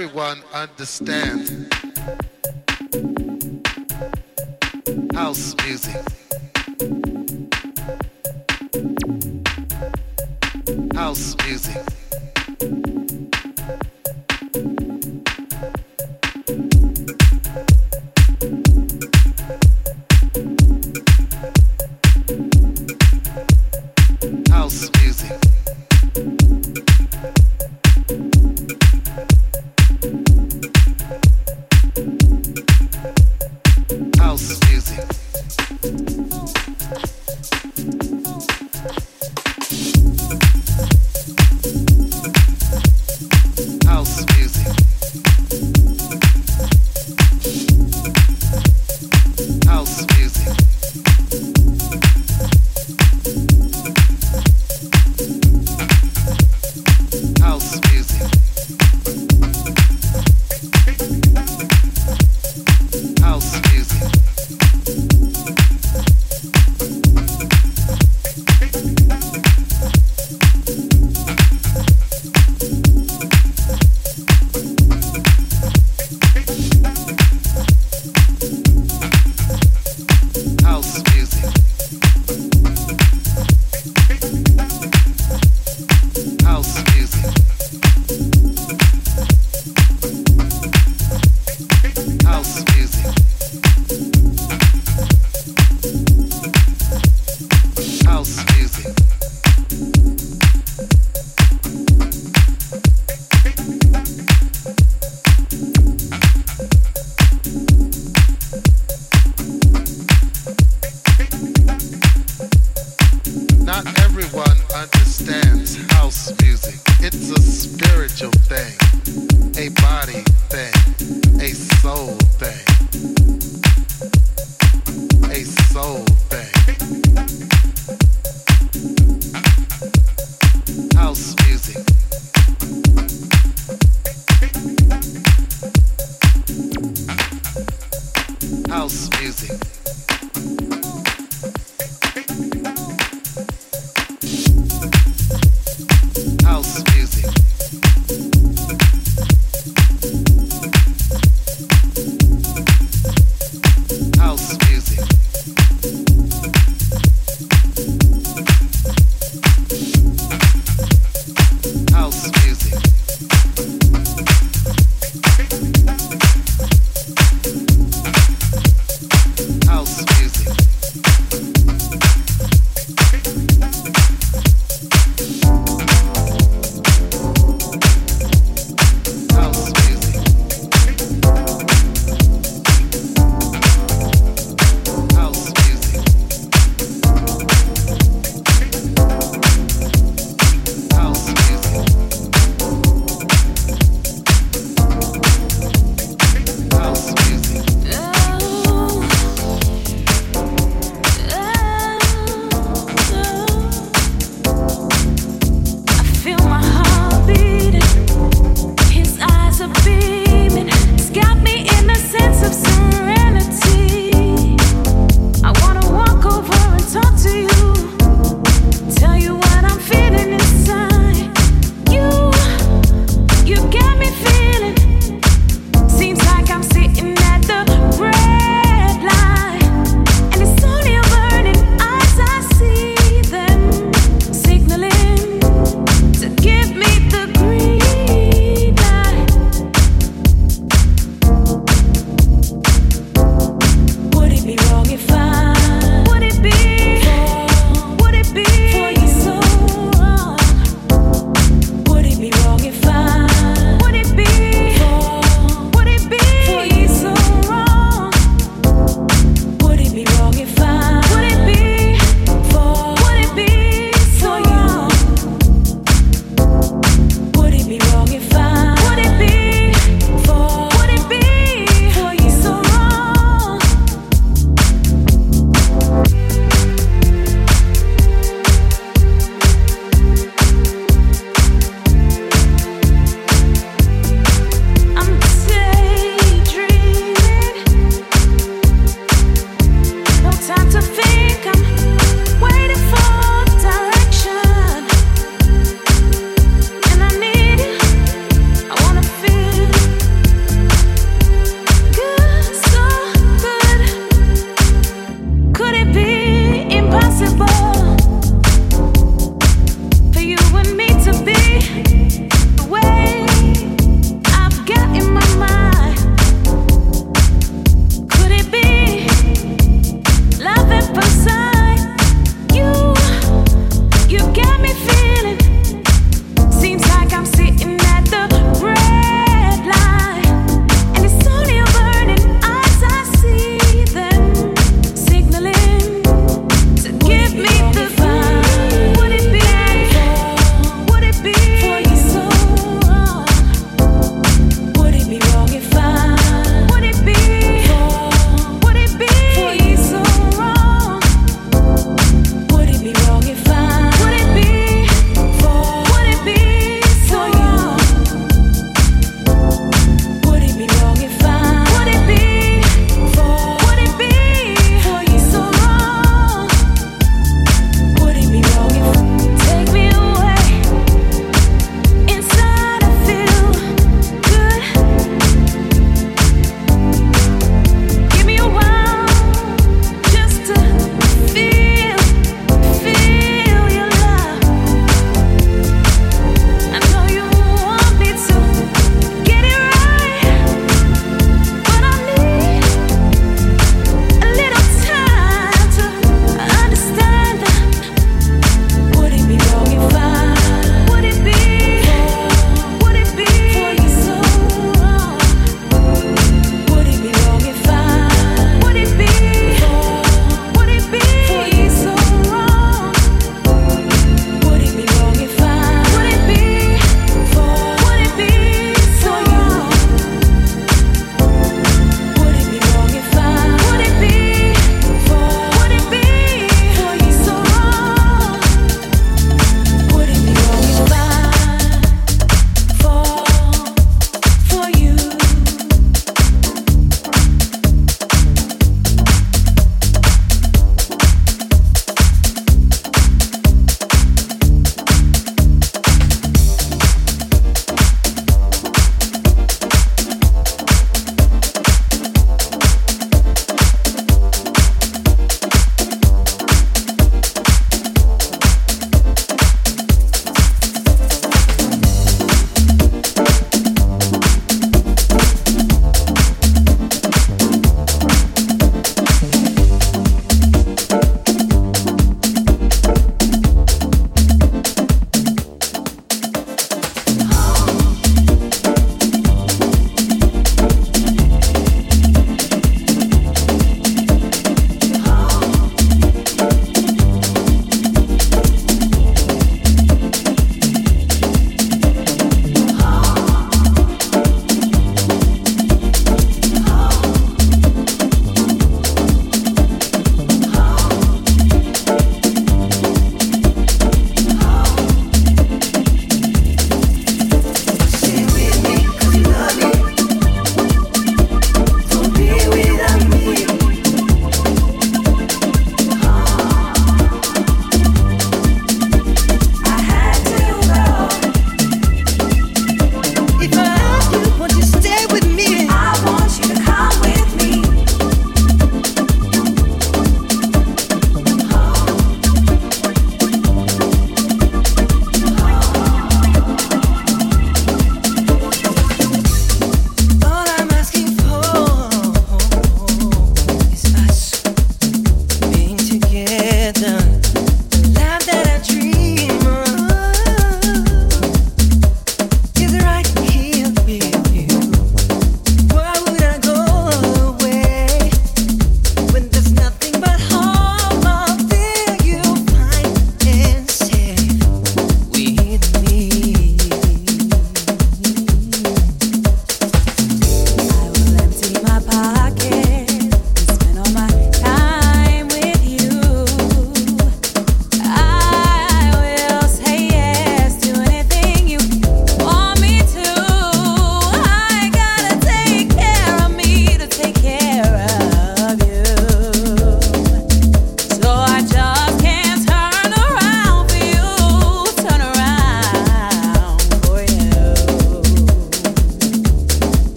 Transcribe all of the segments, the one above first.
everyone understands house music. House music.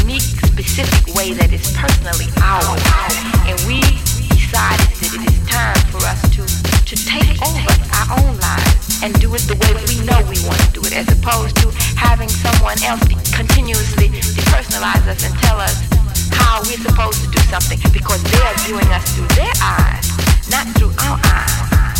unique, specific way that is personally ours. And we decided that it is time for us to, to take over our own lives and do it the way we know we want to do it, as opposed to having someone else continuously depersonalize us and tell us how we're supposed to do something because they are viewing us through their eyes, not through our eyes.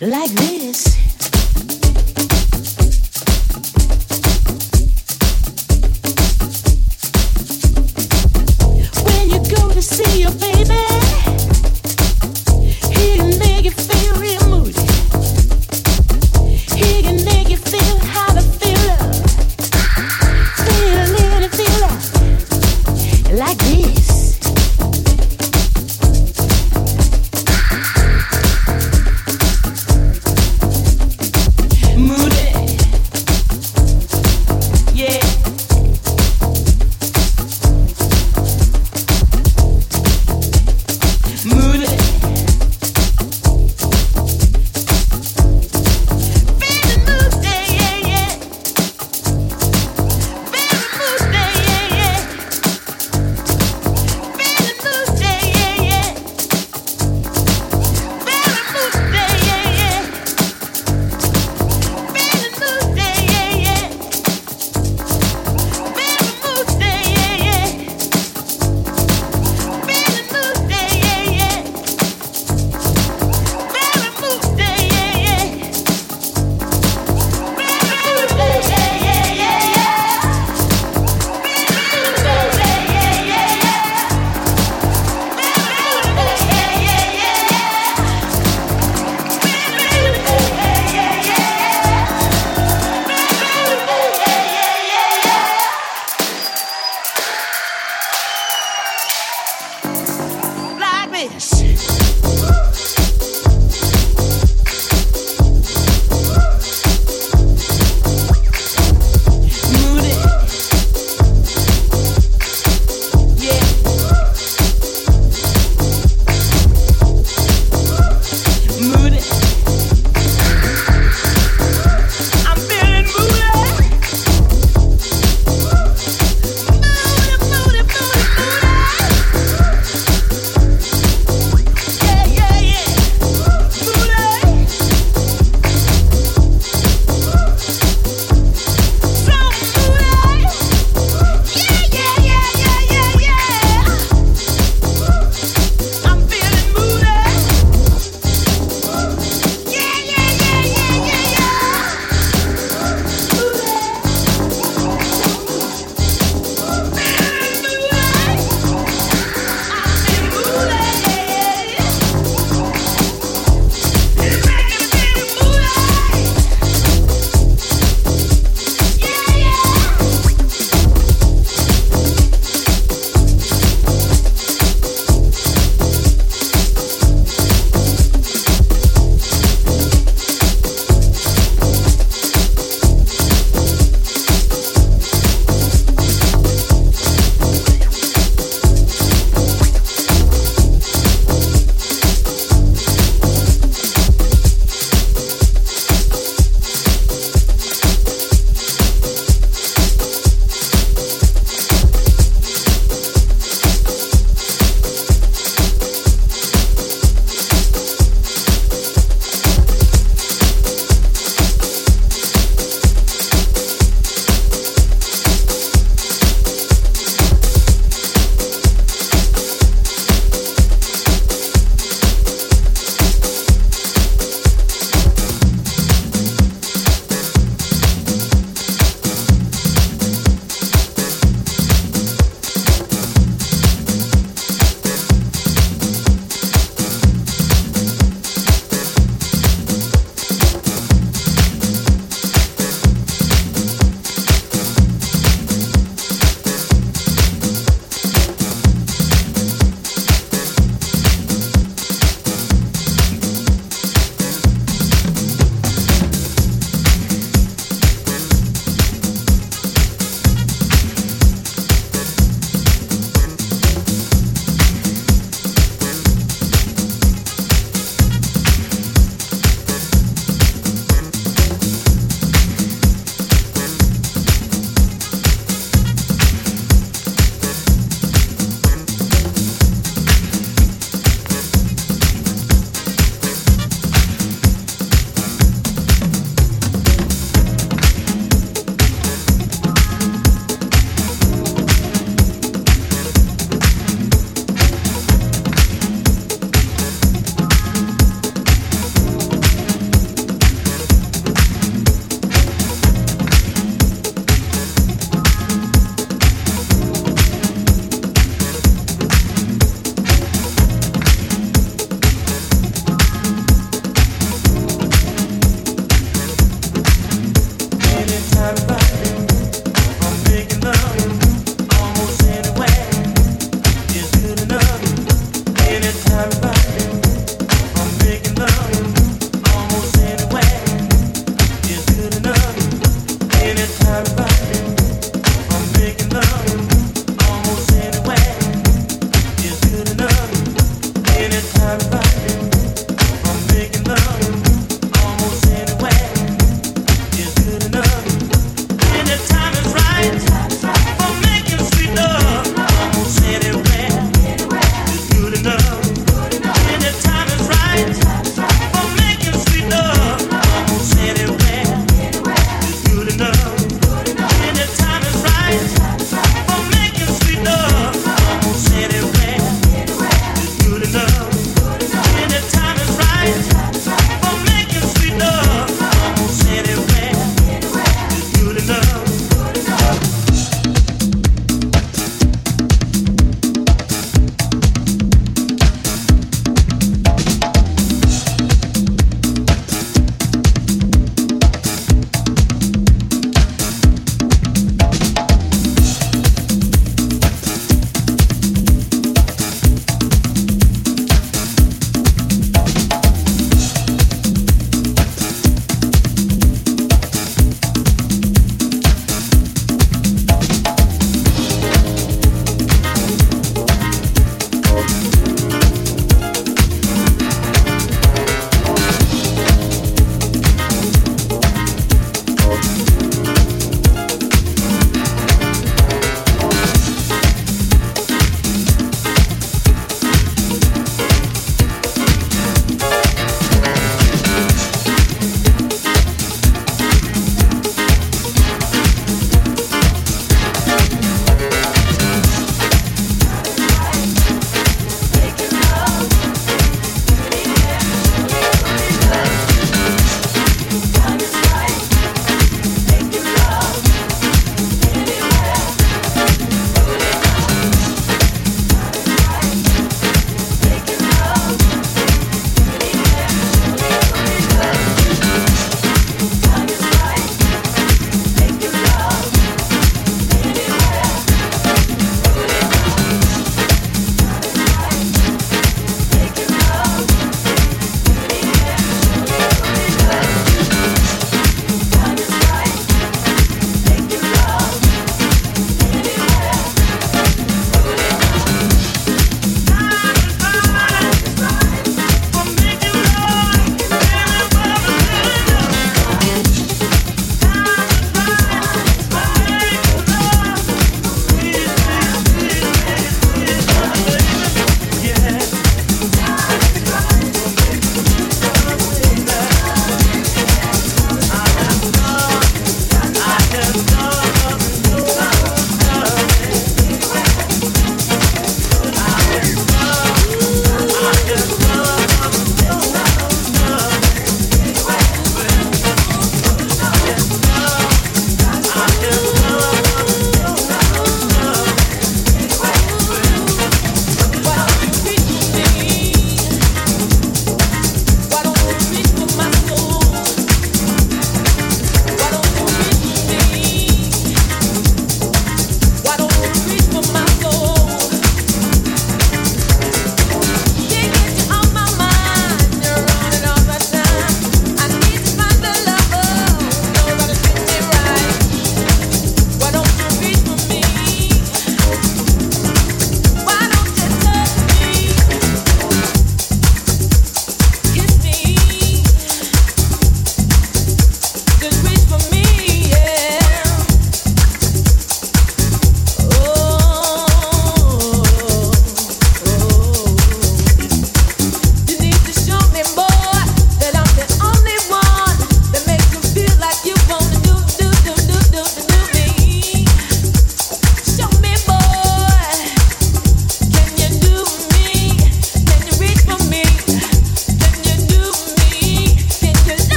Like this.